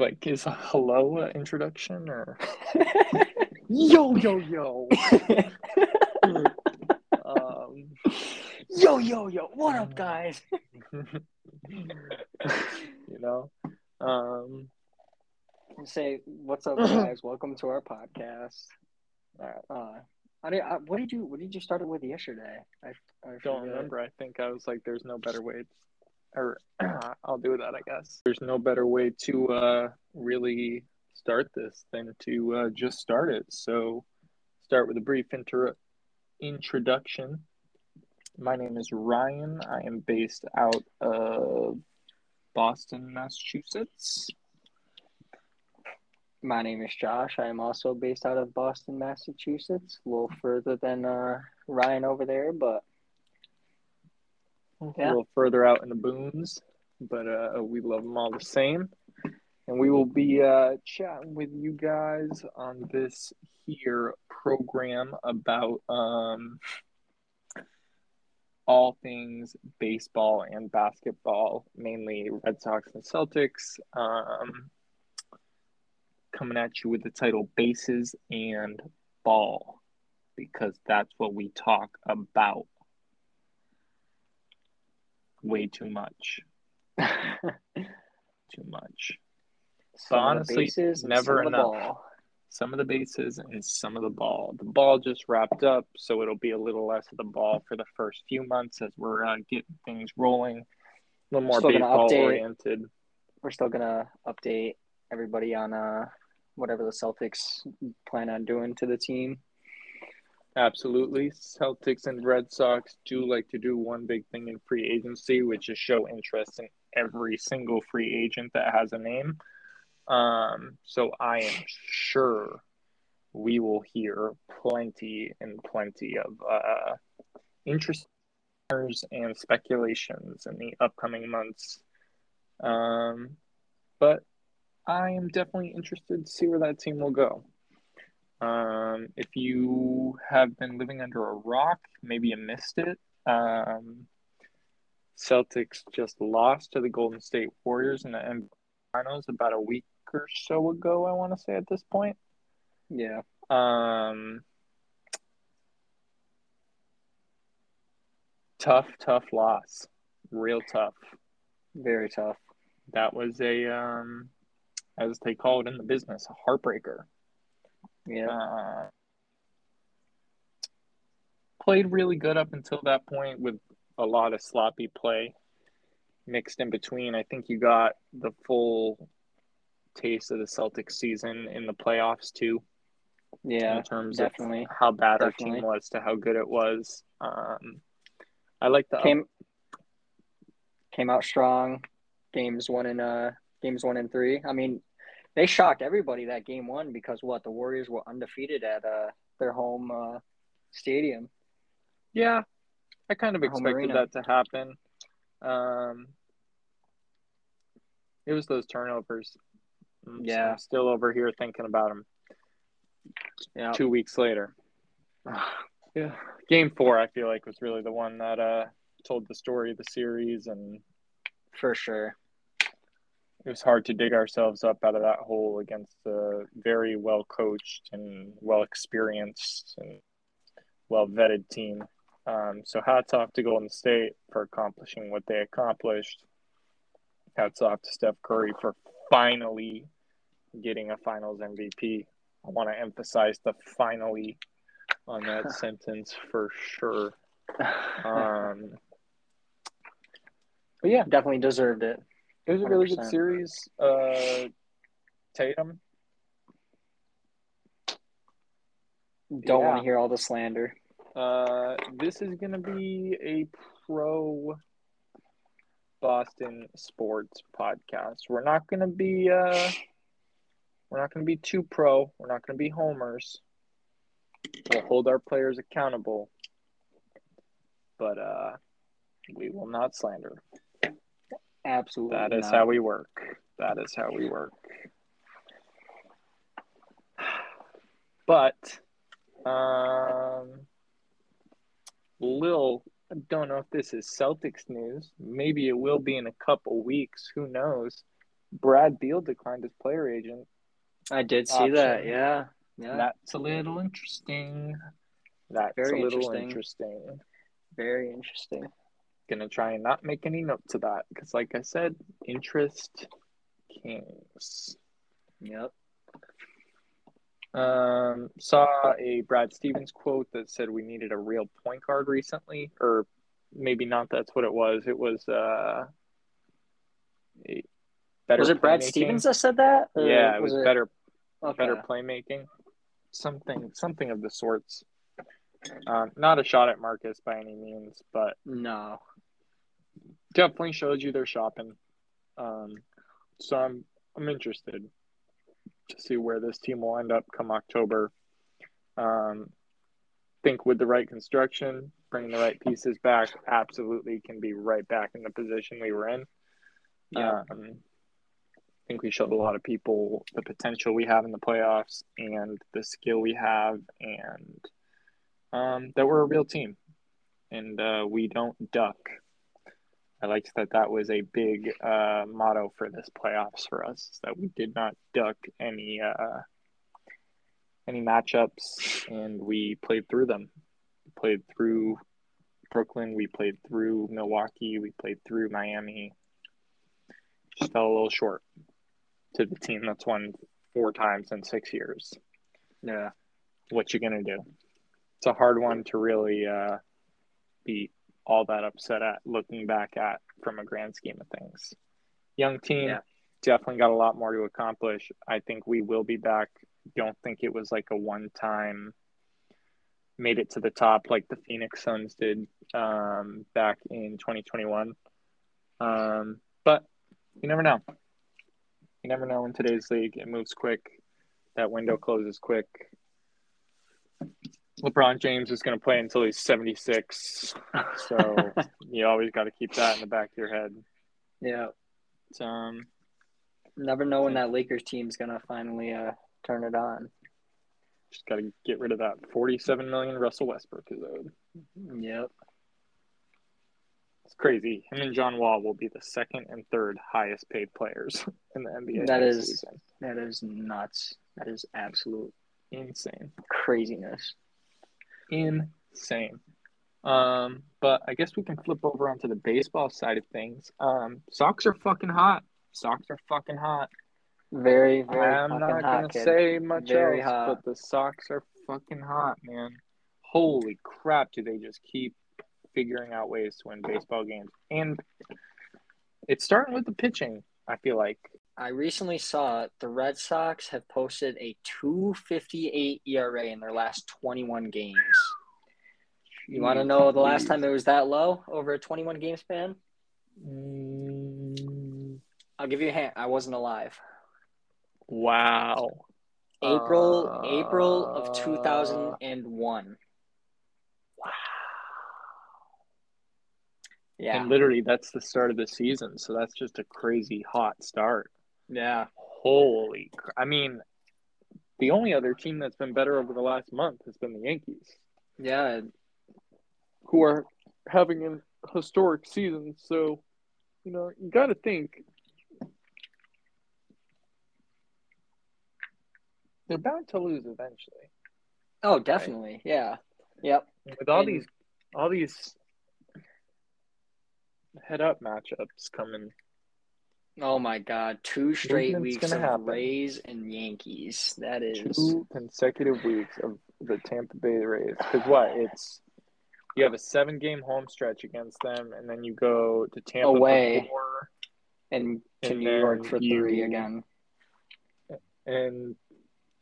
like is a hello uh, introduction or yo yo yo um yo, yo, yo. What up, guys? you know um Say, what's up, guys? Welcome to our podcast. Uh, I did, I, what did you What did you start it with yesterday? I, I don't forget. remember i think i was like there's no better way or i'll do that i guess. There's no better way to uh really start this than to uh, just start it. So start with a brief inter- introduction. My name is ryan. I am based out of boston massachusetts. My name is Josh. I am also based out of Boston, Massachusetts. A little further than uh, Ryan over there, but a little further out in the boons, but uh, we love them all the same. And we will be uh, chatting with you guys on this here program about um, all things baseball and basketball, mainly Red Sox and Celtics. Um, coming at you with the title Bases and Ball, because that's what we talk about way too much. Too much. some of the honestly, never some of the enough. Some of the bases and some of the ball. The ball just wrapped up, so it'll be a little less of the ball for the first few months as we're uh, getting things rolling. A little more baseball oriented. We're still gonna update everybody on uh whatever the Celtics plan on doing to the team. Absolutely. Celtics and Red Sox do like to do one big thing in free agency, which is show interest in every single free agent that has a name. Um, so I am sure we will hear plenty and plenty of uh, interest and speculations in the upcoming months. Um, but I am definitely interested to see where that team will go. Um, if you have been living under a rock, maybe you missed it. Um, Celtics just lost to the Golden State Warriors in the NBA Finals about a week or so ago. I want to say at this point. Yeah. Um, tough, tough loss. Real tough. Very tough. That was a, um, as they call it in the business, a heartbreaker. Yeah. Uh, played really good up until that point with a lot of sloppy play mixed in between. I think you got the full taste of the Celtics season in the playoffs too, yeah. in terms definitely. of how bad our team was to how good it was. Um, I like the Came came out strong. Games one and uh games one and three. I mean, they shocked everybody that game one because what the Warriors were undefeated at uh their home uh stadium. Yeah, I kind of expected that to happen. Um, it was those turnovers. I'm- Yeah. Still over here thinking about them. Yeah. Two weeks later. yeah. Game four, I feel like, was really the one that uh, told the story of the series, and For sure. It was hard to dig ourselves up out of that hole against a very well coached and well experienced and well vetted team. Um, so hats off to Golden State for accomplishing what they accomplished. Hats off to Steph Curry for finally getting a Finals MVP. I want to emphasize the finally on that sentence for sure. Um, but yeah, Definitely deserved it. It was a really good 100%. series. Uh, Tatum, Don't Yeah. want to hear all the slander. Uh, this is going to be a pro Boston sports podcast. We're not going to be uh, we're not going to be too pro. We're not going to be homers. We'll hold our players accountable, but uh, we will not slander. Absolutely. That is not. how we work. That is how we work. But um Lil I don't know if this is Celtics news. Maybe it will be in a couple weeks. Who knows? Brad Beal declined his player agent. I did see that. Yeah. Yeah. That's a little interesting. That's Very a little interesting. interesting. Very interesting. Gonna try and not make any note to that because, like I said, interest kings. Yep. Um, saw a Brad Stevens quote that said we needed a real point guard recently, or maybe not. That's what it was. It was uh, a better. Was it Brad. Stevens that said that? Yeah, it was, better, Okay. better playmaking, something, something of the sorts. Um, not a shot at Marcus by any means, but No. Definitely shows you they're shopping. Um, so I'm I'm interested to see where this team will end up come October. Um, think with the right construction, bringing the right pieces back, absolutely can be right back in the position we were in. Yeah. Um, I think we showed a lot of people the potential we have in the playoffs and the skill we have, and um, that we're a real team, and uh, we don't duck. I liked that that was a big uh, motto for this playoffs for us that we did not duck any uh, any matchups and we played through them. We played through Brooklyn, we played through Milwaukee, we played through Miami. Just fell a little short to the team that's won four times in six years. Yeah. What you gonna do? It's a hard one to really uh, be all that upset at looking back at from a grand scheme of things. Young team, Yeah. definitely got a lot more to accomplish. I think we will be back. Don't think it was like a one time made it to the top like the Phoenix Suns did um, back in 2021. Um, but you never know. You never know in today's league. It moves quick. That window closes quick. LeBron James is going to play until he's 76. So you always got to keep that in the back of your head. Yeah. It's, um, Never know when that Lakers team's gonna finally uh turn it on. just got to get rid of that 47 million Russell Westbrook is owed. Yep. It's crazy. Him and John Wall will be the second and third highest paid players in the NBA. That is- season. That is nuts. That is absolute insane. craziness. Insane. Um, but I guess we can flip over onto the baseball side of things. Um, Sox are fucking hot. Sox are fucking hot. Very, very I'm not hot, gonna kid. say much Very else, hot. but the Sox are fucking hot, man. Holy crap! Do they just keep figuring out ways to win baseball games? And it's starting with the pitching. I feel like I recently saw the Red Sox have posted a 258 ERA in their last 21 games. You want to know the last time it was that low over a 21 game span? Mm, I'll give you a hint. I wasn't alive. wow. April Uh, April of 2001. Wow. Yeah. And literally, that's the start of the season. So that's just a crazy hot start. Yeah. Holy, cr- I mean, the only other team that's been better over the last month has been the Yankees, Yeah. who are having a historic season. So, you know, you got to think they're bound to lose eventually. Oh, definitely. Yeah. Yep. With all And- these, all these head up matchups coming. Oh my God. Two straight Movement's weeks of happen. Rays and Yankees. That is two consecutive weeks of the Tampa Bay Rays. Because what? It's you have a seven game home stretch against them, and then you go to Tampa Away. four, and to And New York for three again. and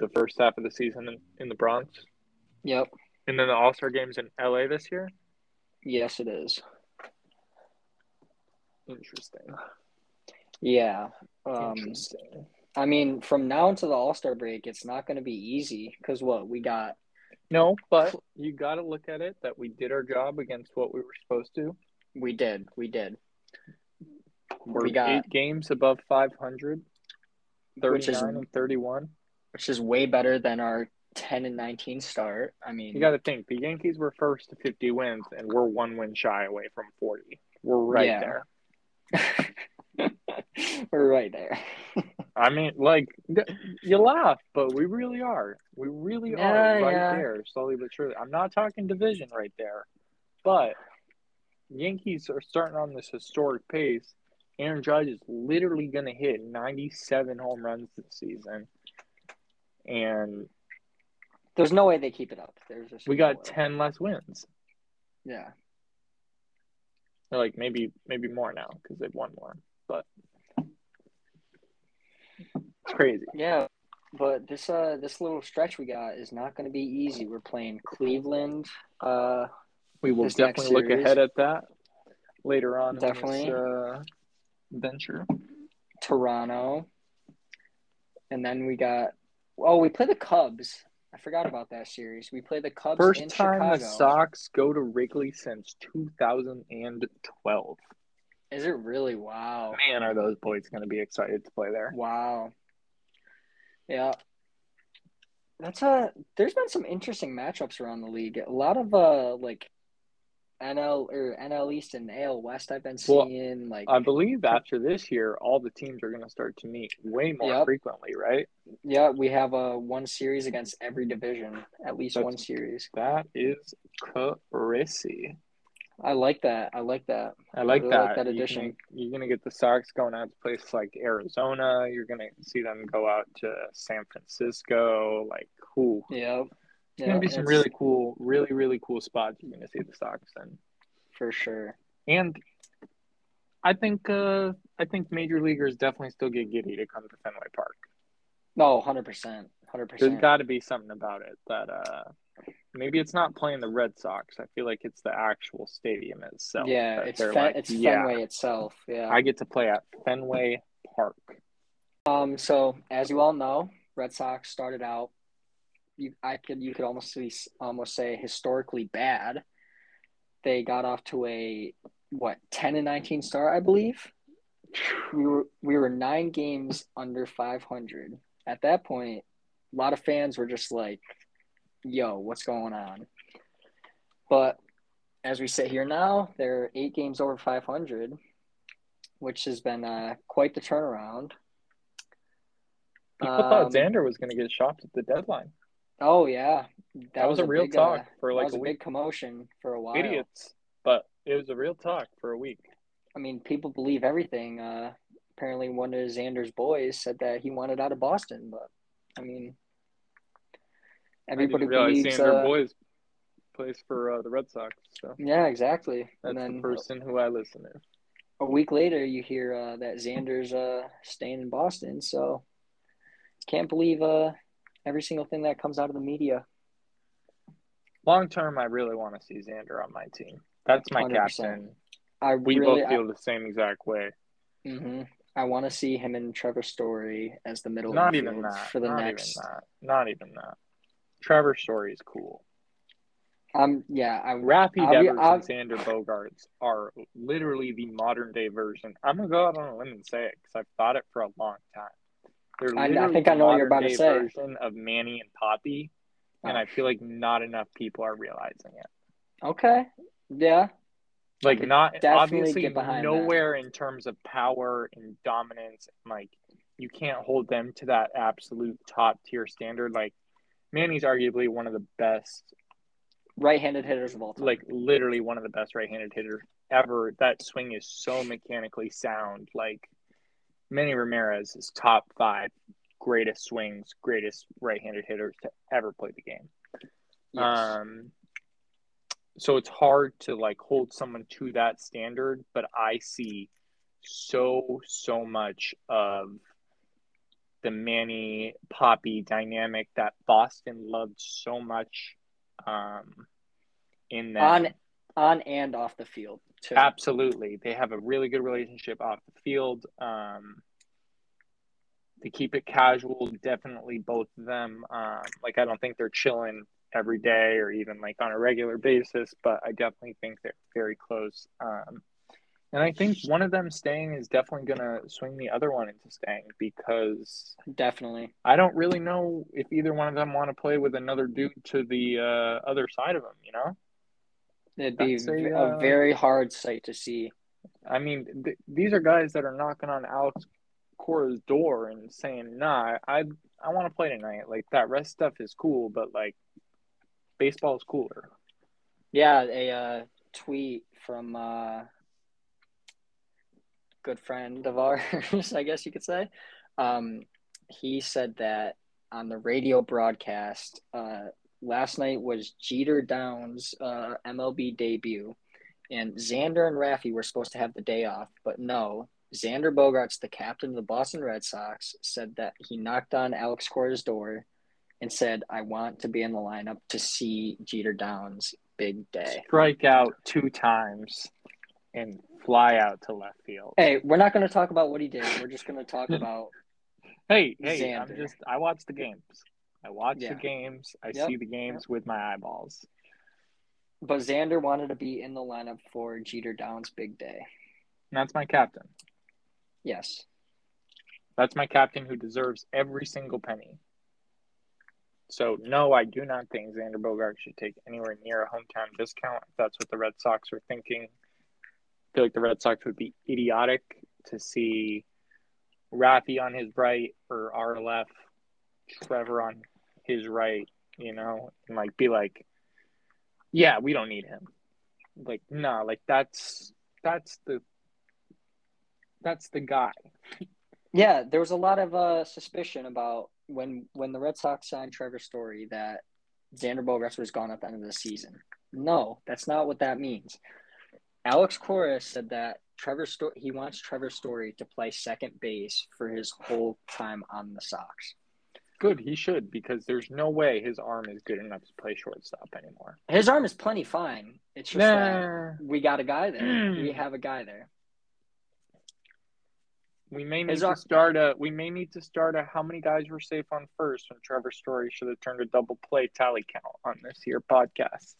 the first half of the season in, in the Bronx, Yep. and then the All Star games in LA this year. Yes, it is. Interesting. Yeah. Um, I mean, from now until the All Star break, it's not going to be easy because what we got. No, but you got to look at it that we did our job against what we were supposed to. We did. We did. We're We got- eight games above 500, Which is and 31. which is way better than our 10 and 19 start. I mean, You got to think the Yankees were first to 50 wins, and we're one win shy away from 40. We're right Yeah. there. We're right there. I mean, like you laugh, but we really are. We really Yeah, are right yeah. there, slowly but surely. I'm not talking division right there, but Yankees are starting on this historic pace. Aaron Judge is literally going to hit 97 home runs this season, and There's no way they keep it up. There's just we got way. 10 less wins. Yeah. Or, Like maybe maybe more now because they've won more, but it's crazy. Yeah. But this uh this little stretch we got is not going to be easy. We're playing Cleveland. Uh, We will definitely look ahead at that later on Definitely. in this uh, venture. Toronto, and then we got. Oh, we play the Cubs. I forgot about that series. We play the Cubs First in time Chicago. the Sox go to Wrigley since 2012. Is it really? Wow. Man, are those boys going to be excited to play there? Wow. Yeah. That's a there's been some interesting matchups around the league. A lot of uh like NL or NL East and AL West I've been Well, seeing like I believe after this year, all the teams are going to start to meet way more Yep. frequently, right? yeah, we have a one series against every division, at least That's- one series. That is crazy. I like that. I like that. I like really that. like that You're addition. gonna- You're going to get the Sox going out to places like Arizona. You're going to see them go out to San Francisco. Like, cool. Yeah. It's going to be some really cool, really, really cool spots you're going to see the Sox in. for sure. And I think uh, I think major leaguers definitely still get giddy to come to Fenway Park. No, hundred percent. Hundred There's percent. got to be something about it that uh, maybe it's not playing the Red Sox. I feel like it's the actual stadium itself. Yeah, it's Fen- like, it's yeah, Fenway itself. Yeah. I get to play at Fenway Park. Um, so as you all know, Red Sox started out. You, I could, you could almost see, almost say historically bad. They got off to a what ten and nineteen start, I believe. We were we were nine games under five hundred at that point. A lot of fans were just like, "Yo, what's going on?" But as we sit here now, they're eight games over five hundred, which has been uh, quite the turnaround. People Um, thought Xander was going to get shopped at the deadline. Oh yeah, That, was, a real big, talk uh, for that like was a a week. big commotion for a while. Idiots, but it was a real talk for a week. I mean, people believe everything. Uh, apparently, one of Xander's boys said that he wanted out of Boston, but I mean, everybody I believes. Xander uh, Boys plays for uh, the Red Sox. So yeah, exactly. that's and then the person who I listen to. a week later, you hear uh, that Xander's uh, staying in Boston. So can't believe uh, every single thing that comes out of the media. Long term, I really want to see Xander on my team. That's my 100%. captain. I We really, both feel the same exact way. I, hmm I want to see him and Trevor Story as the middle Not infield even that. for the Not next. even that. Not even that. Trevor Story is cool. Um, yeah, I Raffy I'll be- Devers I'll- and Xander Bogaerts are literally the modern day version. I'm gonna go out on a limb and say it because I've thought it for a long time. They're I- I literally think I know what you're about to say. Version of Manny and Papi, and Oh. I feel like not enough people are realizing it. okay, yeah, Like not obviously nowhere in terms of power and dominance. Like you can't hold them to that absolute top tier standard. Like Manny's arguably one of the best right-handed hitters of all time. like literally one of the best right-handed hitters ever. That swing is so mechanically sound. Like Manny Ramirez is top five greatest swings, greatest right-handed hitters to ever play the game. yes. Um, so it's hard to like hold someone to that standard, but I see so so much of the Manny Papi dynamic that Boston loved so much um, in that. on on and off the field too. Absolutely, they have a really good relationship off the field. Um, they keep it casual. Definitely, both of them. Um, like I don't think they're chilling every day or even like on a regular basis, but I definitely think they're very close. Um, and I think one of them staying is definitely going to swing the other one into staying because Definitely. I don't really know if either one of them want to play with another dude to the uh, other side of them. You know. It'd be a, uh, very hard sight to see. I mean, th- these are guys that are knocking on Alex Cora's door and saying, "Nah, I I want to play tonight." Like that rest stuff is cool, but like baseball is cooler. Yeah, a uh, tweet from uh, good friend of ours, I guess you could say. Um, he said that on the radio broadcast, uh, last night was Jeter Downs' uh, MLB debut, and Xander and Raffy were supposed to have the day off, but no. Xander Bogaerts, the captain of the Boston Red Sox, said that he knocked on Alex Cora's door and said, I want to be in the lineup to see Jeter Downs' big day. Strike out two times and fly out to left field. Hey, we're not going to talk about what he did. We're just going to talk about. Hey, hey, I'm just I watch the games. I watch Yeah. the games. I Yep, see the games with my eyeballs. But Xander wanted to be in the lineup for Jeter Downs' big day. And that's my captain. Yes. That's my captain who deserves every single penny. So no, I do not think Xander Bogart should take anywhere near a hometown discount. If that's what the Red Sox are thinking. Feel like the Red Sox would be idiotic to see Raffy on his right or our left, Trevor on his right, you know, and like be like, yeah, we don't need him. Like, no, like that's that's the that's the guy. Yeah, there was a lot of uh, suspicion about when when the Red Sox signed Trevor Story that Xander Bogaerts was gone at the end of the season. No, that's not what that means. Alex Cora said that Trevor Story he wants Trevor Story to play second base for his whole time on the Sox. Good, he should because there's no way his arm is good enough to play shortstop anymore. His arm is plenty fine. It's just Nah, we got a guy there. we have a guy there. we may need His to ar- start a. We may need to start a. How many guys were safe on first when Trevor Story should have turned a double play tally count on this here podcast.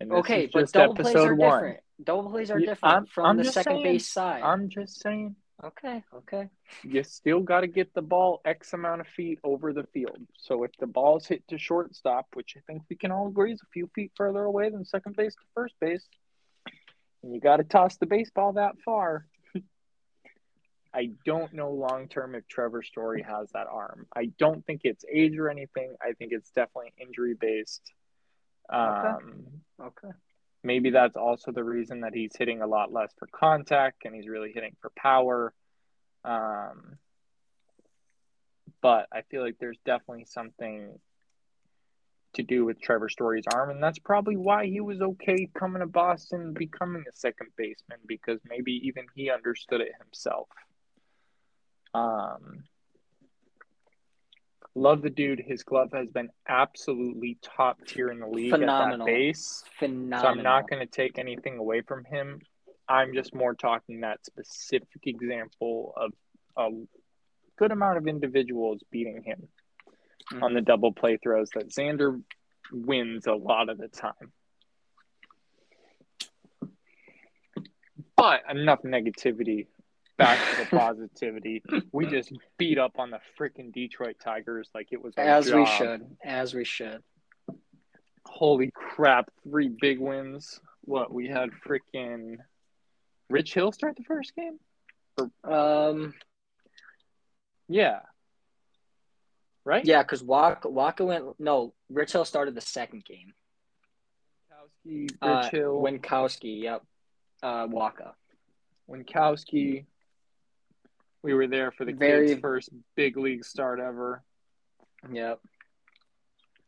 And this Okay, is but double plays are one. different. Double plays are different I'm- from I'm the second saying. base side. I'm just saying, okay, okay. you still got to get the ball X amount of feet over the field. So if the ball's hit to shortstop, which I think we can all agree is a few feet further away than second base to first base, and you got to toss the baseball that far. I don't know long term if Trevor Story has that arm. I don't think it's age or anything. I think it's definitely injury based. Um, Okay. maybe that's also the reason that he's hitting a lot less for contact and he's really hitting for power. Um, but I feel like there's definitely something to do with Trevor Story's arm, and that's probably why he was okay coming to Boston, becoming a second baseman, because maybe even he understood it himself. Um, love the dude. His glove has been absolutely top tier in the league at Phenomenal. that base. Phenomenal. So I'm not going to take anything away from him. I'm just more talking that specific example of a good amount of individuals beating him mm-hmm. on the double play throws that Xander wins a lot of the time. But enough negativity. Back to the positivity. We just beat up on the freaking Detroit Tigers like it was As we should. As we should. Holy crap! Three big wins. What we had freaking Rich Hill start the first game. Um. Yeah. Right. Yeah, because Wacha, Wacha went. No, Rich Hill started the second game. Winckowski, Rich Uh, Hill, Winckowski. Yep. Uh, Wacha. Winckowski. We were there for the Very- kids' first big league start ever. Yep.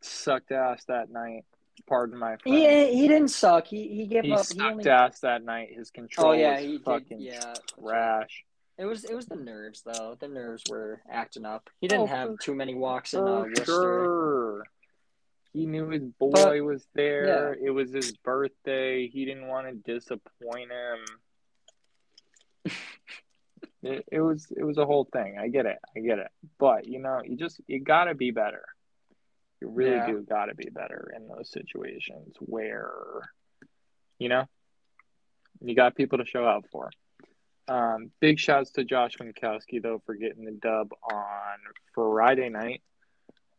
Sucked ass that night. Pardon my French. He he didn't suck. He he gave He up. He sucked only. ass that night. His control Oh yeah, was he did. Yeah. trash. It was it was the nerves though. The nerves were acting up. He didn't Oh, have too many walks in uh, For Worcester. sure. He knew his boy But- was there. It was his birthday. He didn't want to disappoint him. It, it was it was a whole thing. I get it. I get it. But you know, you just you gotta be better. You really Yeah. do gotta be better in those situations where you know you got people to show out for. Um, big shouts to Josh Winckowski though for getting the dub on Friday night.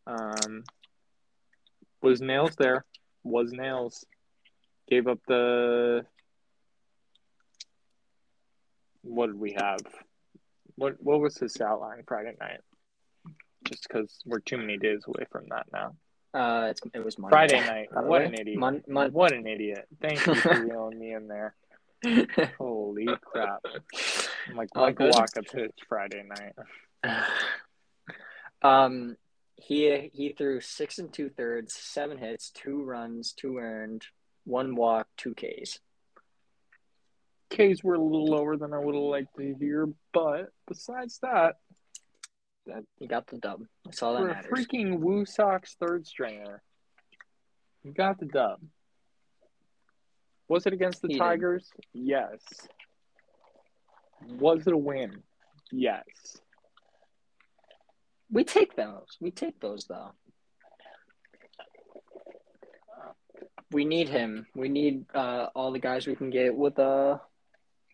Um, was nails there? Was nails? Gave up the. What did we have? What what was his stat line Friday night? Just because we're too many days away from that now. Uh, it's, it was Monday. Friday night. What an idiot. Mon- mon- What an idiot. Thank you for reeling me in there. Holy crap. I'm like All Michael. Wacha pitch Friday night. um, he he threw six and two thirds, seven hits, two runs, two earned, one walk, two Ks. K's were a little lower than I would have liked to hear, but besides that, He got the dub. That's all that a matters. freaking Woo Sox third stringer, you got the dub. Was it against the He did. Tigers? Yes. Was it a win? Yes. We take those. We take those though. We need him. We need uh, all the guys we can get with uh,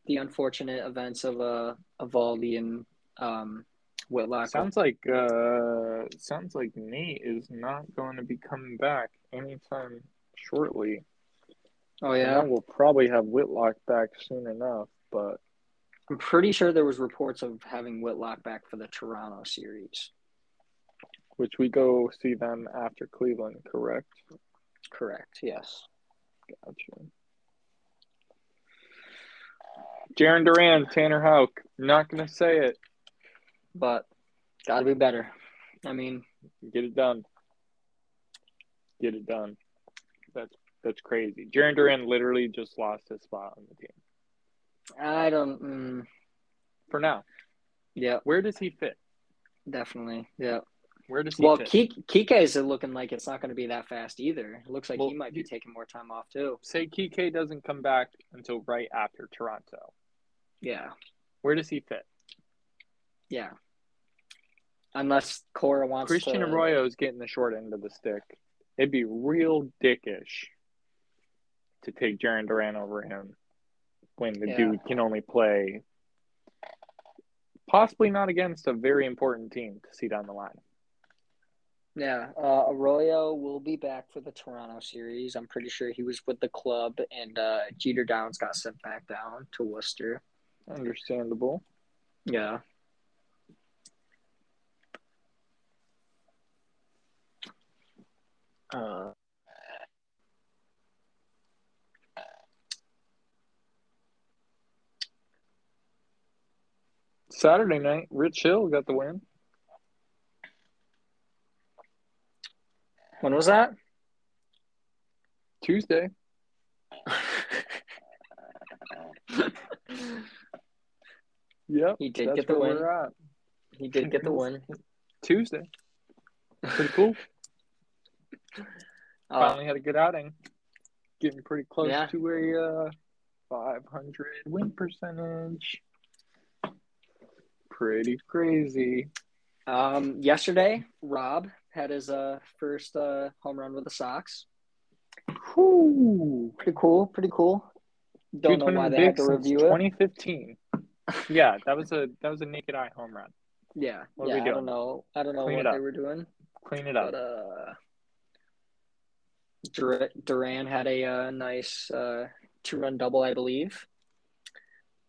the unfortunate events of uh, Eovaldi and um, Whitlock. Sounds like uh sounds like Nate is not going to be coming back anytime shortly. oh yeah, we'll probably have Whitlock back soon enough, but I'm pretty sure there was reports of having Whitlock back for the Toronto series. which we go see them after Cleveland, correct? Correct. Yes. Gotcha. Jarren Duran, Tanner Houck. Not gonna say it. But got to be better. I mean, Get it done. Get it done. That's that's crazy. Jarren Duran literally just lost his spot on the team. I don't. Mm, For now, yeah, where does he fit? definitely. Yeah. Where does he Well, fit? Kike, Kike is looking like it's not going to be that fast either. It looks like Well, he might be taking more time off too. Say Kike doesn't come back until right after Toronto. Yeah, Where does he fit? yeah. Unless Cora wants Christian to. Arroyo is getting the short end of the stick. It'd be real dickish to take Jarren Duran over him when the Yeah. dude can only play possibly not against a very important team to see down the line. Yeah, uh, Arroyo will be back for the Toronto series. I'm pretty sure he was with the club, and uh, Jeter Downs got sent back down to Worcester. Understandable. Yeah. Uh, Saturday night, Rich Hill got the win. when was that? Tuesday. Yep. He did get the win. he did get the win. Tuesday. Pretty cool. Uh, Finally had a good outing. Getting pretty close Yeah. to a uh, 500 win percentage. Pretty crazy. um, yesterday, Rob had his uh, first uh, home run with the Sox. Whew. Pretty cool. Pretty cool. Don't Dude's know why they had to review it. 2015. Yeah, that was a that was a naked eye home run. Yeah, What yeah. we I don't know. I don't know Clean what they were doing, Clean it up. but uh, Dur- Duran had a uh, nice uh, two-run double, I believe.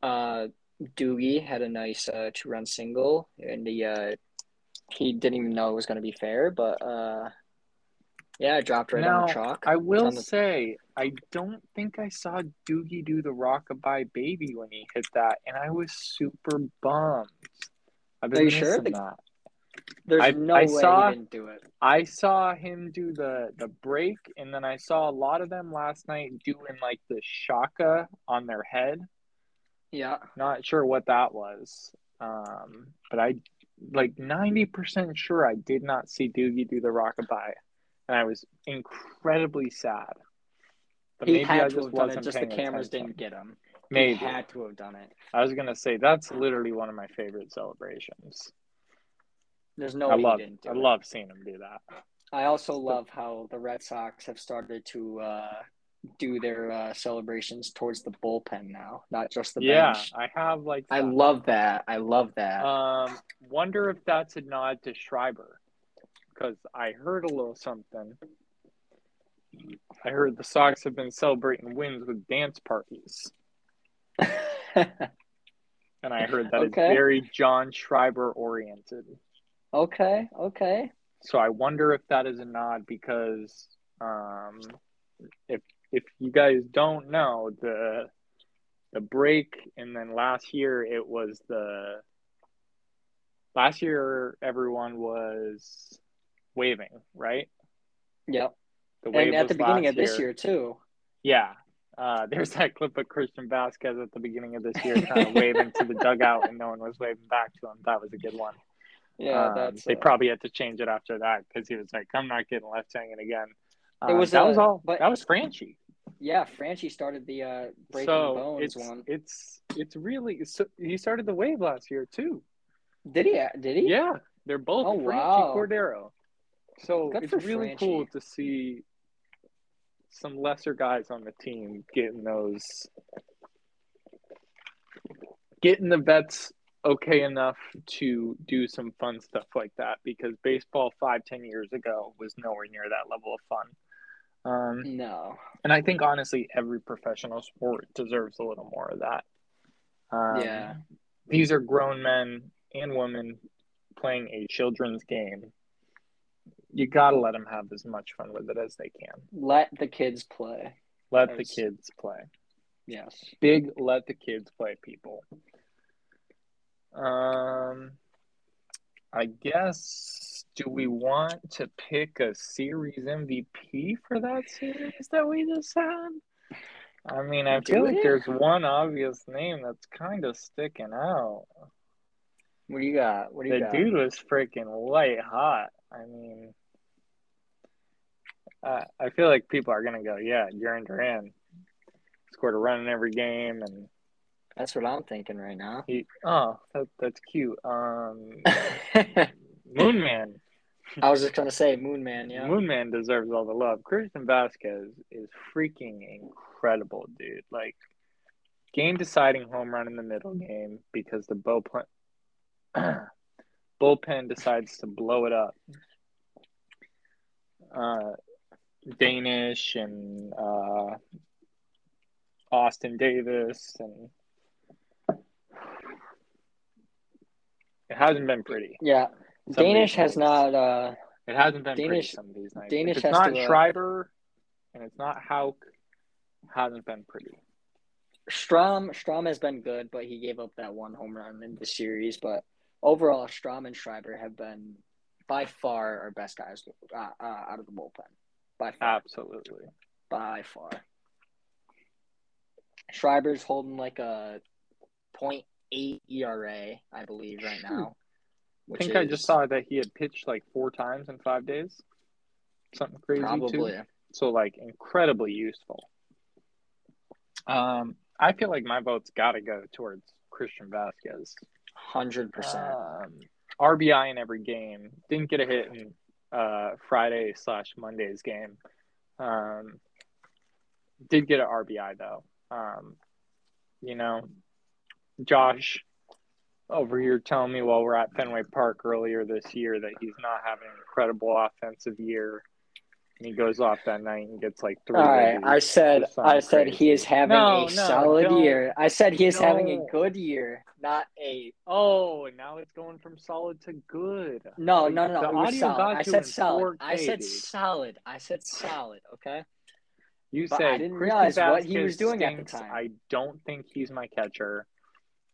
Uh, Doogie had a nice uh, two-run single, and he uh, he didn't even know it was going to be fair, but uh, yeah, it dropped right on the chalk. I will the- say, I don't think I saw Doogie do the rockabye baby when he hit that, and I was super bummed. I've been Are you sure? that. There's I- no I way saw- he didn't do it. I saw him do the the break, and then I saw a lot of them last night doing like the shaka on their head. Yeah, Not sure what that was, um, but I like ninety percent sure I did not see Doogie do the rockabye, and I was incredibly sad. But he maybe had I to just have done it. Just the cameras attention. didn't get him. Maybe He had to have done it. I was gonna say that's literally one of my favorite celebrations. There's no I way love he didn't do I it. love seeing him do that. I also love how the Red Sox have started to uh, do their uh, celebrations towards the bullpen now, not just the yeah, bench. I have like I love that. I love that. Um, wonder if that's a nod to Schreiber, because I heard a little something. I heard the Sox have been celebrating wins with dance parties. and I heard that Okay. it's very John Schreiber oriented. Okay, okay. So I wonder if that is a nod because um, if if you guys don't know the the break and then last year it was the last year everyone was waving right Yep. the wave And at the beginning of this year too. yeah uh, there's that clip of Christian Vasquez at the beginning of this year trying to wave into the dugout and no one was waving back to him that was a good one Yeah, Um, that's they uh, probably had to change it after that because he was like, "I'm not getting left hanging again." It Uh, was, that uh, was all. but- that was Franchy. yeah. Franchy started the uh, breaking so bones it's one. it's it's really so he started the wave last year too. Did he? Did he? Yeah, they're both Oh, Franchy wow. Cordero. So Good it's really Franchy. cool to see some lesser guys on the team getting those getting the vets okay enough to do some fun stuff like that because baseball five ten years ago was nowhere near that level of fun um, No. and i think honestly every professional sport deserves a little more of that um, Yeah. these are grown men and women playing a children's game you gotta let them have as much fun with it as they can Let the kids play. let the kids play Yes. big let the kids play people. Um I guess do we want to pick a series MVP for that series that we just had? I mean, I Do feel like there's one obvious name that's kind of sticking out. What do you got? What do you The got? The dude was freaking white hot. I mean, uh, I feel like people are gonna go, yeah, Duran Duran scored a run in every game, and That's what I'm thinking right now. he, oh, that, that's cute. Um, Moon Man, I was just gonna say Moon Man, yeah. Moon Man deserves all the love. Christian Vasquez is freaking incredible, dude. Like game deciding home run in the middle game because the bullpen bullpen decides to blow it up. Uh, Danish and uh, Austin Davis and it hasn't been pretty. Yeah. Some Danish has not uh It hasn't been Danish- pretty some of these nights. Danish if it's has not to, uh, Schreiber and it's not Houck, hasn't been pretty. Strahm Strahm has been good, but he gave up that one home run in the series. But overall, Strahm and Schreiber have been by far our best guys uh, uh, out of the bullpen. By far, Absolutely. by far. Schreiber's holding like a .8 ERA, I believe, right now. I think I just saw that he had pitched like four times in five days. Something crazy probably too. So like incredibly useful. Um, I feel like my vote's got to go towards Christian Vasquez. Hundred percent. Um, RBI in every game. Didn't get a hit in uh, Friday slash Monday's game. Um, did get an RBI though. Um, you know, Josh over here telling me while we're at Fenway Park earlier this year that he's not having an incredible offensive year. And he goes off that night and gets like three. All right, I said or something I said he is having No, a no, solid don't- year. I said he is having a good year, not a Oh, and now it's going from solid to good. no, Like, no, no. the It was audio solid. I said solid. I 4K, said dude. solid. I said solid. Okay. You But said I didn't Christian realize what he was doing at the time. I don't think he's my catcher.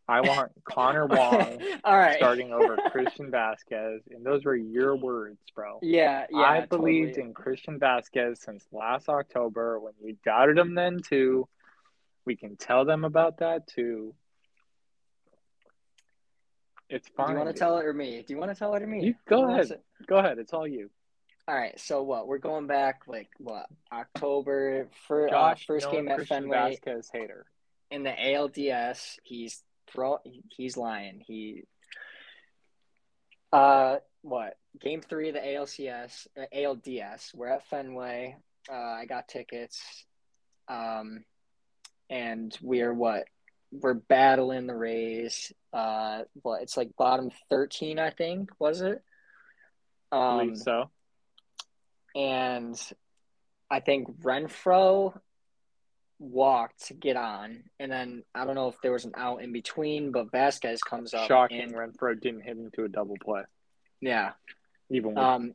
I want Connor Wong All right. starting over Christian Vasquez, and those were your words, bro. Yeah, yeah. I believed totally. in Christian Vasquez since last October when you doubted him then too. We can tell them about that too. It's fine. Do you want to tell it or me? Do you want to tell it or me? You- go ahead. it? Go ahead. It's all you. All right. So what? We're going back like what? October for uh, first known game at Christian Fenway Vasquez hater. in the ALDS. He's throw. He's lying. He. Uh, what? Game three of the ALCS, uh, ALDS. We're at Fenway. Uh, I got tickets. Um, and we're what? We're battling the Rays. Uh, well It's like bottom thirteen, I think. Was it? I Um, believe so. and I think Renfroe walked to get on, and then I don't know if there was an out in between, but Vasquez comes up. Shocking and Renfroe didn't hit into a double play, yeah, even um,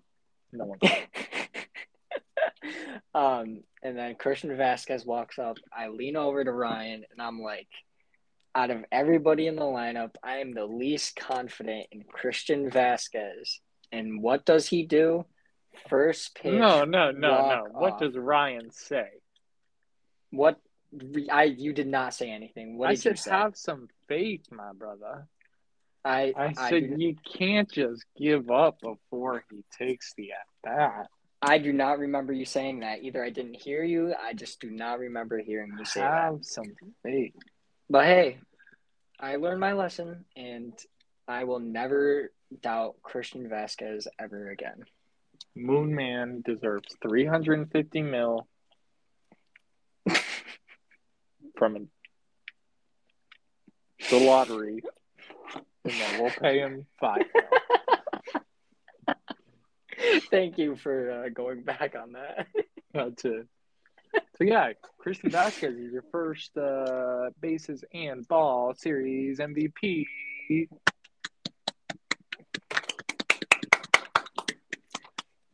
no one. um, and then Christian Vasquez walks up. I lean over to Ryan, and I'm like, out of everybody in the lineup, I am the least confident in Christian Vasquez. And what does he do? First pitch. No, no, no, no. What off. does Ryan say? What? I you did not say anything. What I did you say? have some faith, my brother. I I I said, do, you can't just give up before he takes the at bat. I do not remember you saying that. Either I didn't hear you. I just do not remember hearing you say that. Have some faith. But hey, I learned my lesson, and I will never doubt Christian Vázquez ever again. Moon Man deserves 350 mil from the lottery, and then we'll pay him five. Thank you for uh, going back on that. That's it. So yeah, Christian Vázquez is your first uh, bases and ball series MVP.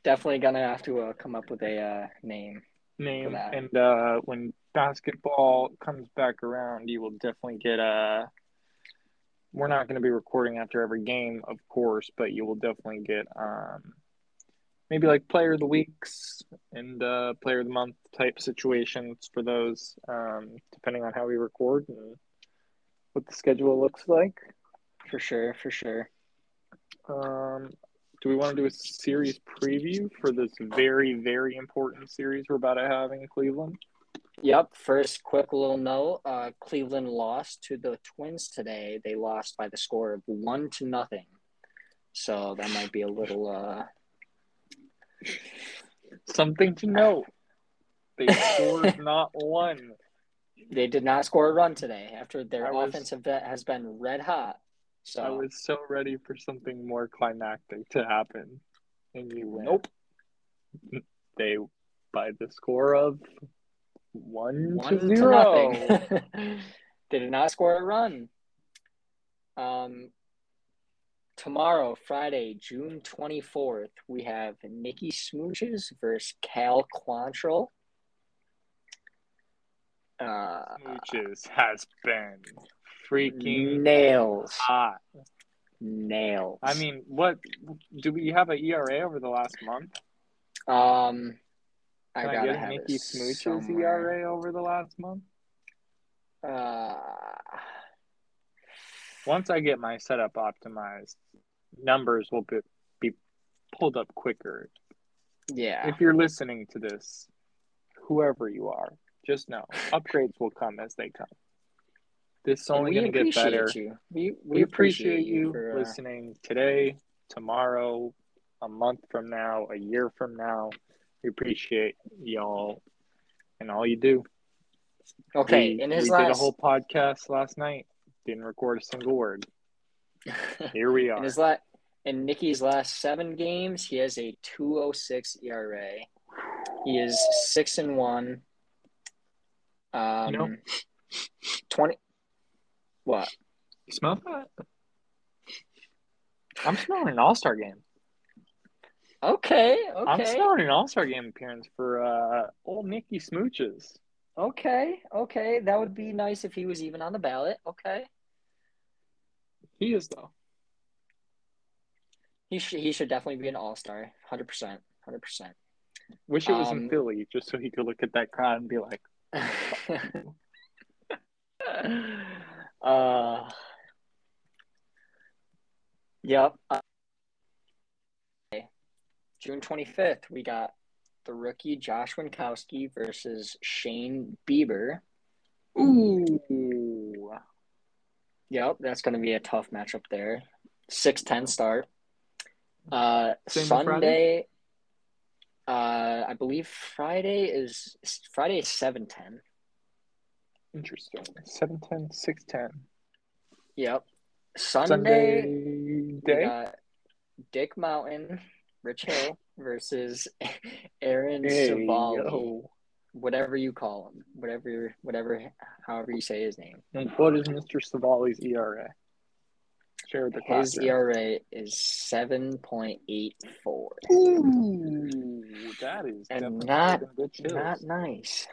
Definitely gonna have to uh, come up with a uh, name. Name. And uh, when basketball comes back around, you will definitely get a. We're not going to be recording after every game, of course, but you will definitely get um, maybe like player of the weeks and uh, player of the month type situations for those, um, depending on how we record and what the schedule looks like. For sure, for sure. Um, do we want to do a series preview for this very, very important series we're about to have in Cleveland? Yep. First, quick little note: uh, Cleveland lost to the Twins today. They lost by the score of one to nothing. So that might be a little. Uh... Something to note. They scored not one. They did not score a run today after their I was- offensive bet has been red hot. So I was so ready for something more climactic to happen. And you win. Nope. They by the score of one, one to to zero. nothing. they did not score a run. Um, tomorrow, Friday, June twenty fourth, we have Nikki Smooches versus Cal Quantrill. Uh, Smooches has been freaking nails, hot. nails. I mean, what do we have a ERA over the last month? um, I Can I, gotta get have Nikki Smooch's somewhere. ERA over the last month? Uh, Once I get my setup optimized, numbers will be, be pulled up quicker. yeah. If you're listening to this, whoever you are, just know upgrades will come as they come. This is only going to get better. You. We, We appreciate you you for, uh, listening today, tomorrow, a month from now, a year from now. We appreciate y'all and all you do. Okay, we, in his we last did a whole podcast last night. Didn't record a single word. Here we are. in his la- in Nicky's last seven games, he has a two oh six ERA. He is six and one. Um, know- twenty. What? You smell that? I'm smelling an All Star game. Okay, okay. I'm smelling an All Star game appearance for uh, old Nicky Smooches. okay, okay. That would be nice if he was even on the ballot. Okay, He is though. he should he should definitely be an All Star. Hundred percent, hundred percent. Wish it was Um, in Philly, just so he could look at that crowd and be like, uh, yep. Uh, June 25th, we got the rookie Josh Winckowski versus Shane Bieber. "Ooh, Yep, that's going to be a tough matchup there. 6-10 start. Uh, Sunday, uh, I believe Friday is Friday is 7-10. Interesting." 7'10", 6'10". Yep. Sunday, Sunday day. Dick Mountain, Rich Hill versus Aaron Hey, Civale. whatever you call him, whatever, whatever, however you say his name. And what is Mr. Civale's ERA? Share the His. ERA is seven point eight four. Ooh, that is And not- better than Rich Hill's. Not nice.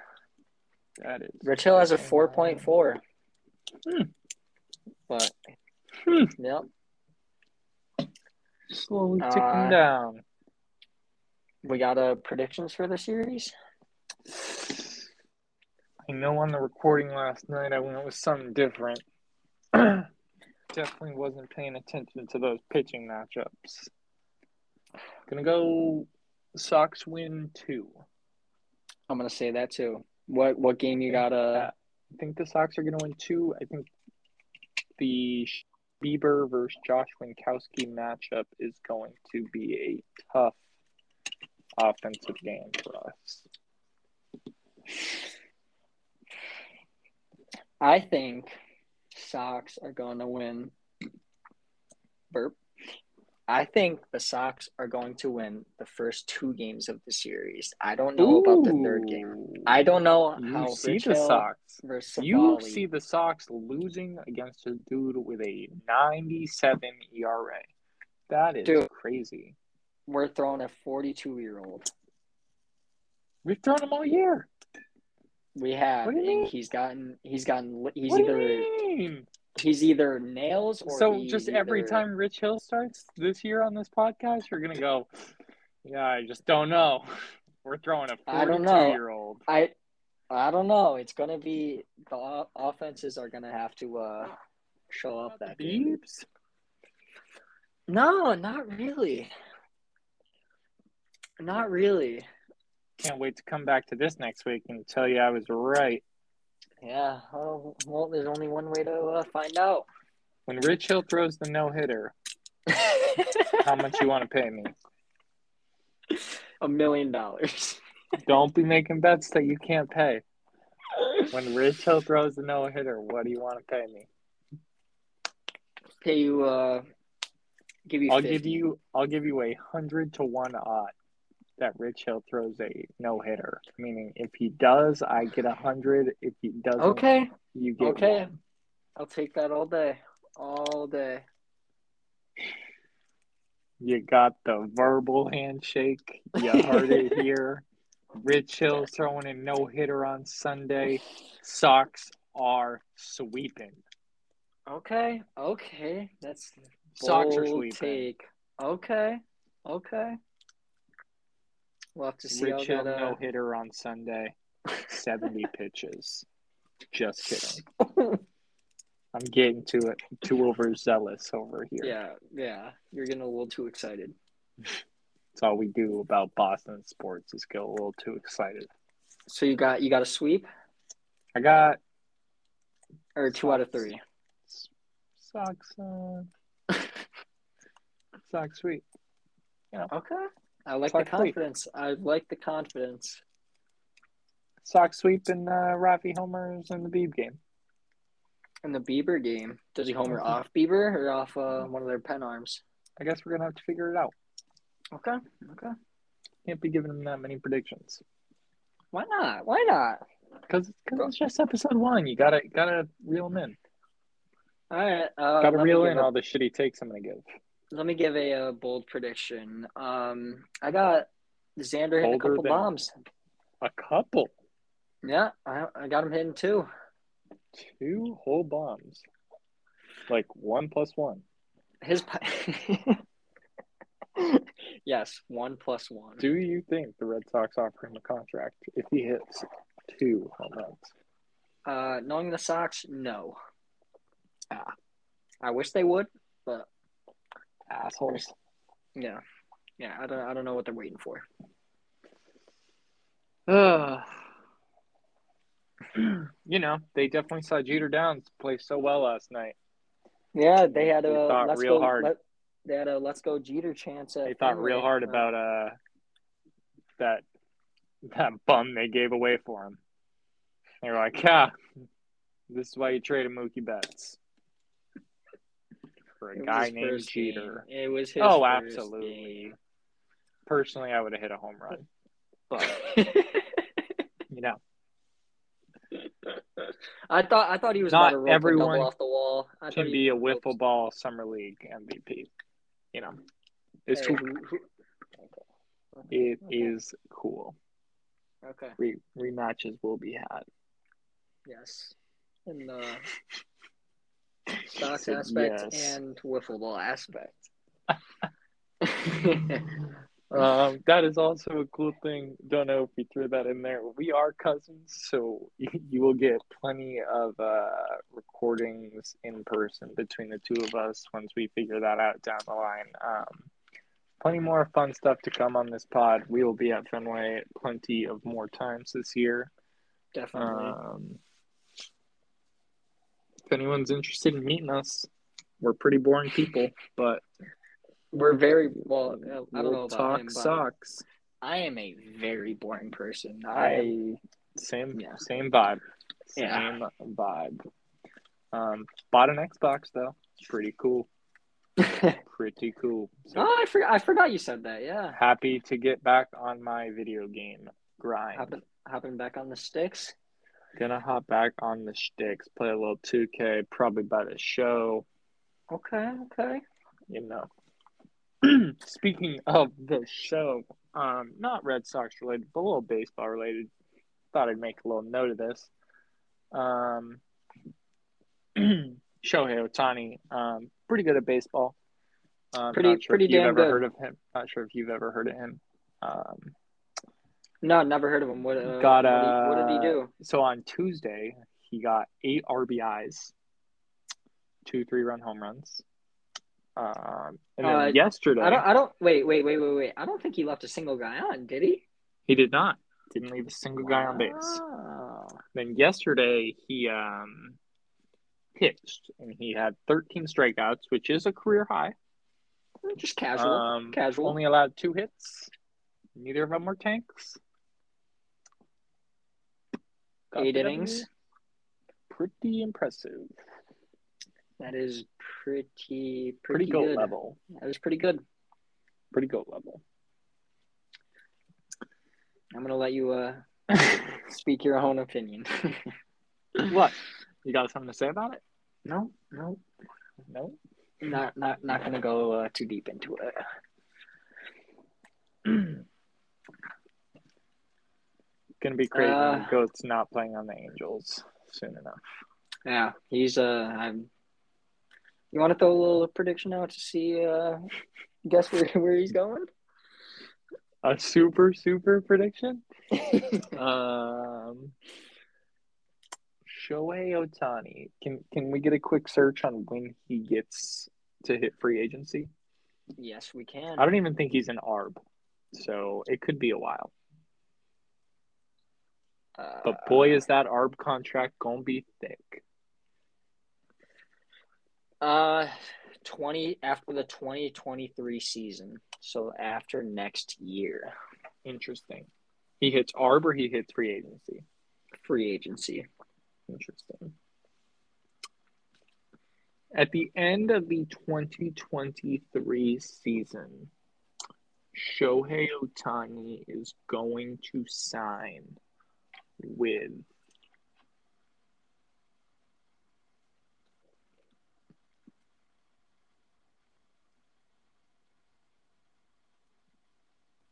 That is. Rich Hill has a definitely four not point nice. four. Hmm. But Hmm. yep. Slowly ticking Uh, down. We got uh, predictions for the series. I know on the recording last night I went with something different. Definitely wasn't paying attention to those pitching matchups. Gonna go Sox win two. I'm gonna say that too. What what game you got? Uh, I think the Sox are gonna win two. I think the Bieber versus Josh Winckowski matchup is going to be a tough offensive game for us. I think Sox are going to win. Burp. I think the Sox are going to win the first two games of the series. I don't know about the third game. I don't know You how see Rich the Hill Sox. versus You Civale- see the Sox losing against a dude with a 97 ERA. That is Dude. crazy. We're throwing a 42 year old. We've thrown him all year. We have, What do you and mean? he's gotten, he's gotten, he's what either, do you mean? He's either nails or So just every time Rich Hill starts this year on this podcast, you're gonna go, yeah, I just don't know. We're throwing a I don't 42 know. year old. I, I don't know. It's gonna be the offenses are gonna have to uh show up that. Beebs? No, not really. Not really. Can't wait to come back to this next week and tell you I was right. Yeah. Oh, well, there's only one way to uh, find out. When Rich Hill throws the no hitter, how much you want to pay me? A million dollars. Don't be making bets that you can't pay. When Rich Hill throws the no hitter, what do you want to pay me? Pay you. Uh, give you. I'll 50. give you I'll give you a hundred to one odd that Rich Hill throws a no hitter. Meaning if he does, I get a hundred. If he doesn't, Okay. you get Okay. one. I'll take that all day. All day. You got the verbal handshake. You heard it here. Rich Hill throwing a no hitter on Sunday. Sox are sweeping. Okay. Okay. That's Sox are sweeping. take. Okay. Okay. We'll have to see Rich how Hill that. no Uh... hitter on Sunday. 70 pitches. Just kidding. I'm getting to it too overzealous over here. Yeah. Yeah. You're getting a little too excited. That's all we do about Boston sports is get a little too excited. So you got you got a sweep I got or two out of three. Sox uh Sox sweet. Okay. I like Sox the sweep. confidence. I like the confidence. Sox sweep and uh Rafi Homers in the Beeb game. In the Bieber game, does he homer Mhm. off Bieber or off uh, one of their pen arms? I guess we're gonna have to figure it out. Okay. Okay. Can't be giving them that many predictions. Why not? Why not? Because it's just episode one. You gotta gotta reel them in. All right. Uh, Gotta reel give in all the shitty takes I'm gonna give. Let me give a, uh bold prediction. Um, I got Xander hitting a couple bombs. A couple. Yeah, I, I got him hitting two. Two whole bombs. Like one plus one. His pi- yes, one plus one. Do you think the Red Sox offer him a contract if he hits two home runs? Uh, knowing the Sox, no. Ah, I wish they would, Assholes. yeah, yeah. I don't, I don't know what they're waiting for. you know, they definitely saw Jeter Downs play so well last night. Yeah, they had They a thought let's real go. hard. Let, they had a let's go Jeter chance. At They thought Fenway. real hard Uh, about uh that that bum they gave away for him. They were like, "Yeah, this is why you traded Mookie Betts for a was guy named first game. Jeter." It was his. Oh, absolutely. game. Personally, I would have hit a home run, but you know, I thought I thought he was Not everyone off the wall. I can be a wiffle ball summer league MVP. You know, it's Hey, cool. who- who- It Okay. is cool. Okay. Re- rematches will be had. Yes. In the uh, stocks said aspect yes. and wiffle ball aspect. Um, that is also a cool thing. Don't know if we threw that in there. We are cousins, so you, you will get plenty of uh, recordings in person between the two of us once we figure that out down the line. Um, plenty more fun stuff to come on this pod. We will be at Fenway plenty of more times this year. Definitely. Um, if anyone's interested in meeting us, we're pretty boring people, but We're very well. I don't we'll know talk him, socks. I am a very boring person. I same Yeah. same vibe. Same Yeah. vibe. Um, bought an Xbox though. Pretty cool. Pretty cool. So oh, I forgot. I forgot you said that. Yeah. happy to get back on my video game grind. Hopping, hopping back on the sticks. Gonna hop back on the sticks, play a little 2K, probably by the show. Okay. Okay. You know. Speaking of the show, um, not Red Sox related, but a little baseball related. Thought I'd make a little note of this. Um, Shohei Ohtani, um, pretty good at baseball. Um, Pretty- not sure pretty if you've damn ever good. heard of him. Not sure if you've ever heard of him. Um, No, never heard of him. What? Uh, Got, what, did he, what did he uh, do? so on Tuesday, he got eight RBIs, two three run home runs. Um, and then Uh, yesterday, I don't. I don't. Wait. Wait. Wait. Wait. Wait. I don't think he left a single guy on. Did he? he did not. Didn't leave a single guy on base. Then yesterday he um pitched and he had 13 strikeouts, which is a career high. Just casual. Um, casual. Only allowed two hits. Neither of them were tanks. Got Eight innings. Pretty impressive. That is pretty Pretty, pretty, goat good. level. That was pretty good. Pretty goat level. I'm gonna let you uh speak your own opinion. what? You got something to say about it? no, no, No. not not not gonna go uh, too deep into it. Gonna be crazy. Uh, when Goat's not playing on the Angels soon enough. Yeah, he's uh. I'm. You want to throw a little prediction out to see uh, guess where where he's going? A super super prediction. Um, Shohei Ohtani. Can can we get a quick search on when he gets to hit free agency? yes, we can. I don't even think he's an ARB, so it could be a while. Uh, But boy, is that ARB contract gonna be thick. Uh, twenty after the twenty twenty three season. So after next year, Interesting. He hits ARB or he hits free agency. free agency. Interesting. At the end of the 2023 season, Shohei Ohtani is going to sign with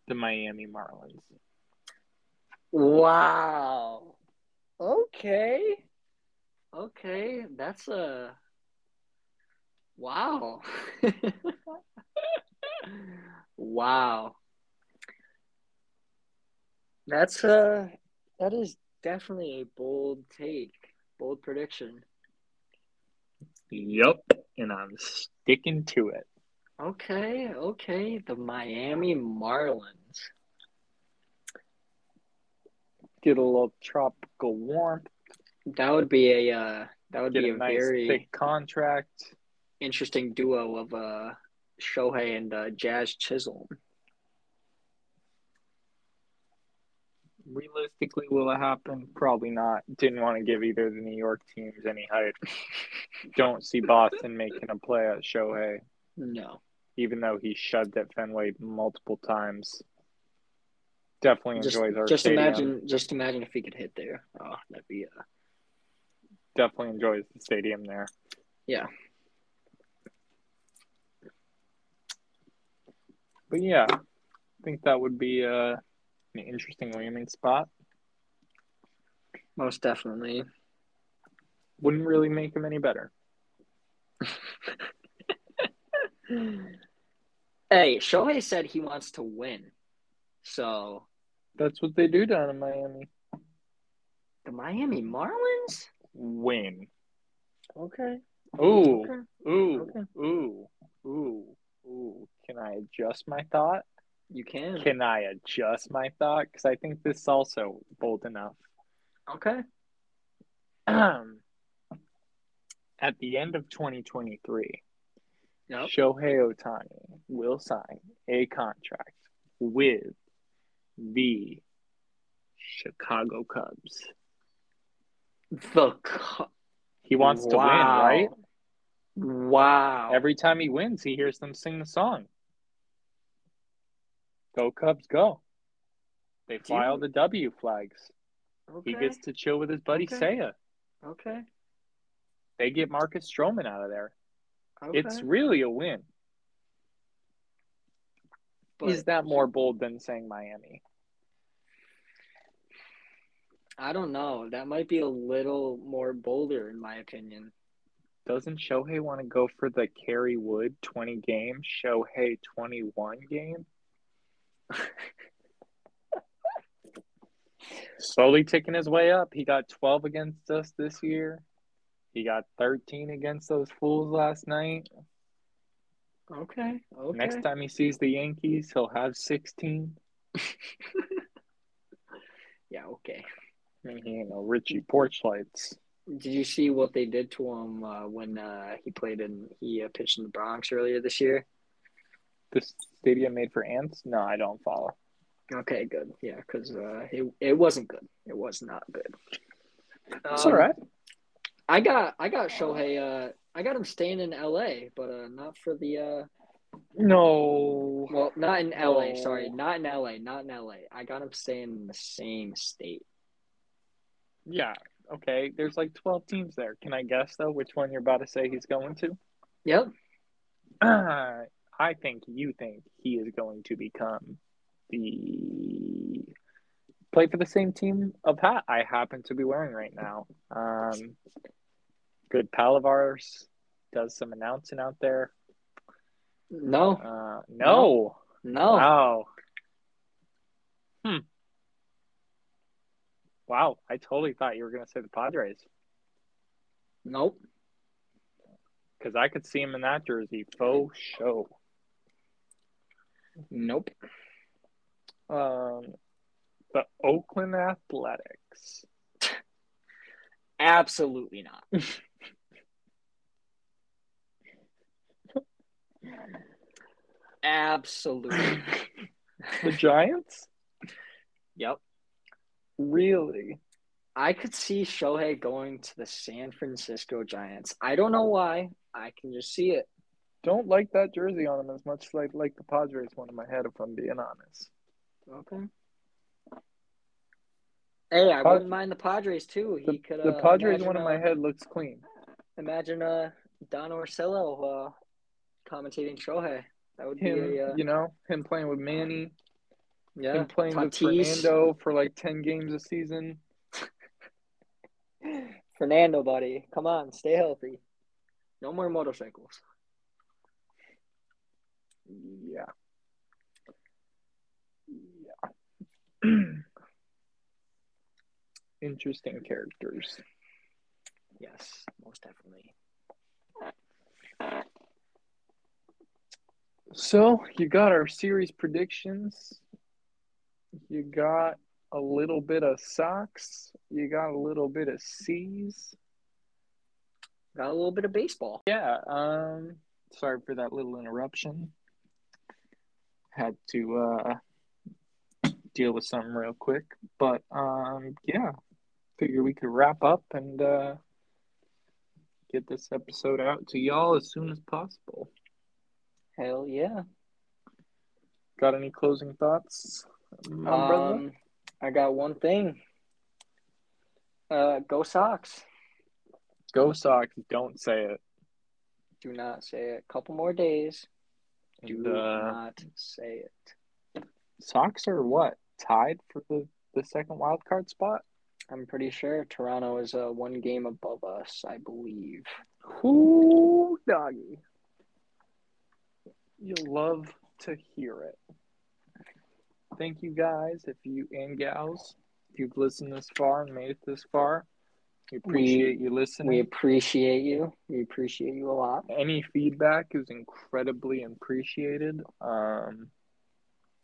the Miami Marlins. Wow. Okay. Okay, that's a wow. wow. That's a that is definitely a bold take, bold prediction. Yep, and I'm sticking to it. Okay, okay, the Miami Marlins. Get a little tropical warmth. That would be a uh, that would Get be a a nice very thick contract. interesting duo of uh Shohei and uh, Jazz Chisholm. Realistically, will it happen? Probably not. Didn't want to give either of the New York teams any hype. Don't see Boston making a play at Shohei, No, even though he shoved at Fenway multiple times. Definitely just enjoys our just stadium. imagine just imagine if he could hit there. Oh, that'd be uh, definitely enjoys the stadium there. Yeah. But yeah, I think that would be uh, an interesting landing spot. Most definitely. Wouldn't really make him any better. hey, Shohei said he wants to win. So That's what they do down in Miami. the Miami Marlins? Win. Okay. Ooh, Okay. ooh, Okay. ooh, ooh, ooh. Can I adjust my thought? You can. Can I adjust my thought? Because I think this is also bold enough. Okay. Um, At the end of 2023, Yep. Shohei Ohtani will sign a contract with the Chicago Cubs. The cu- He wants to win, right? Wow. Every time he wins, he hears them sing the song. Go Cubs, go. They fly all the W flags. okay. He gets to chill with his buddy Okay. Seiya. okay. They get Marcus Stroman out of there. Okay. It's really a win. But Is that more bold than saying Miami? I don't know. That might be a little more bolder in my opinion. Doesn't Shohei want to go for the Kerry Wood 20 game, Shohei 21 game? Slowly ticking his way up. He got 12 against us this year. He got 13 against those fools last night. Okay. Okay. Next time he sees the Yankees, he'll have 16. yeah, okay. I mean, he ain't no Richie Porchlights. Did you see what they did to him uh, when uh, he played in he uh, pitched in the Bronx earlier this year? This stadium made for ants? No, I don't follow. Okay, good. Yeah, because uh, it it wasn't good. It was not good. It's Um, all right. I got I got Shohei. Uh, I got him staying in L.A., but uh, not for the. Uh, No. well, not in L.A. No. Sorry, not in L.A. Not in L.A. I got him staying in the same state. Yeah. Okay. There's like 12 teams there. Can I guess, though, which one you're about to say he's going to? Yep. I think you think he is going to become the play for the same team of hat I happen to be wearing right now. Um, good pal of ours does some announcing out there. No. Uh, no, No. wow, hmm, wow. I totally thought you were gonna say the Padres Nope. because I could see him in that jersey faux show. Nope. Um, the Oakland Athletics. Absolutely not. Absolutely. The Giants? yep. Really? I could see Shohei going to the San Francisco Giants. I don't know why. I can just see it. Don't like that jersey on him as much as I like the Padres one in my head, if I'm being honest. Okay. Hey, I Pad- wouldn't mind the Padres too. He The, could. the uh, Padres imagine, one in my uh, head looks clean. Imagine uh Don Orsillo uh commentating Shohei. That would Him, be a uh, you know, him playing with Manny, yeah. him playing with Tatis. Fernando for like 10 games a season. Fernando, buddy, come on, stay healthy. No more motorcycles. Yeah. Yeah. Interesting characters. Yes, most definitely. So you got our series predictions. You got a little bit of Sox. You got a little bit of C's. Got a little bit of baseball. Yeah. Um. Sorry for that little interruption. Had to uh deal with something real quick, but um. Yeah. Figure we could wrap up and uh get this episode out to y'all as soon as possible. Hell yeah. Got any closing thoughts? Um, I got one thing. Uh, go Sox. Go Sox. Don't say it. Do not say it. A couple more days. Do uh, not say it. Sox are what? Tied for the, the second wild card spot? I'm pretty sure Toronto is uh, one game above us, I believe. Whoo, doggy. You'll love to hear it. Thank you guys, if you and gals, if you've listened this far and made it this far. We appreciate you listening. We appreciate you. We appreciate you a lot. Any feedback is incredibly appreciated. Um,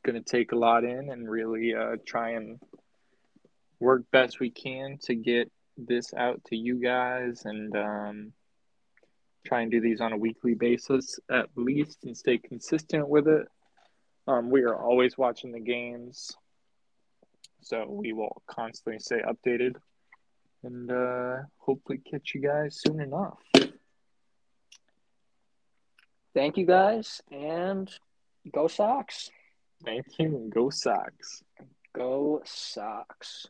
gonna take a lot in and really uh, try and work best we can to get this out to you guys and um, try and do these on a weekly basis at least and stay consistent with it. Um, we are always watching the games, so we will constantly stay updated and uh, hopefully catch you guys soon enough. Thank you guys and go Sox. Thank you and go Sox. Go Sox.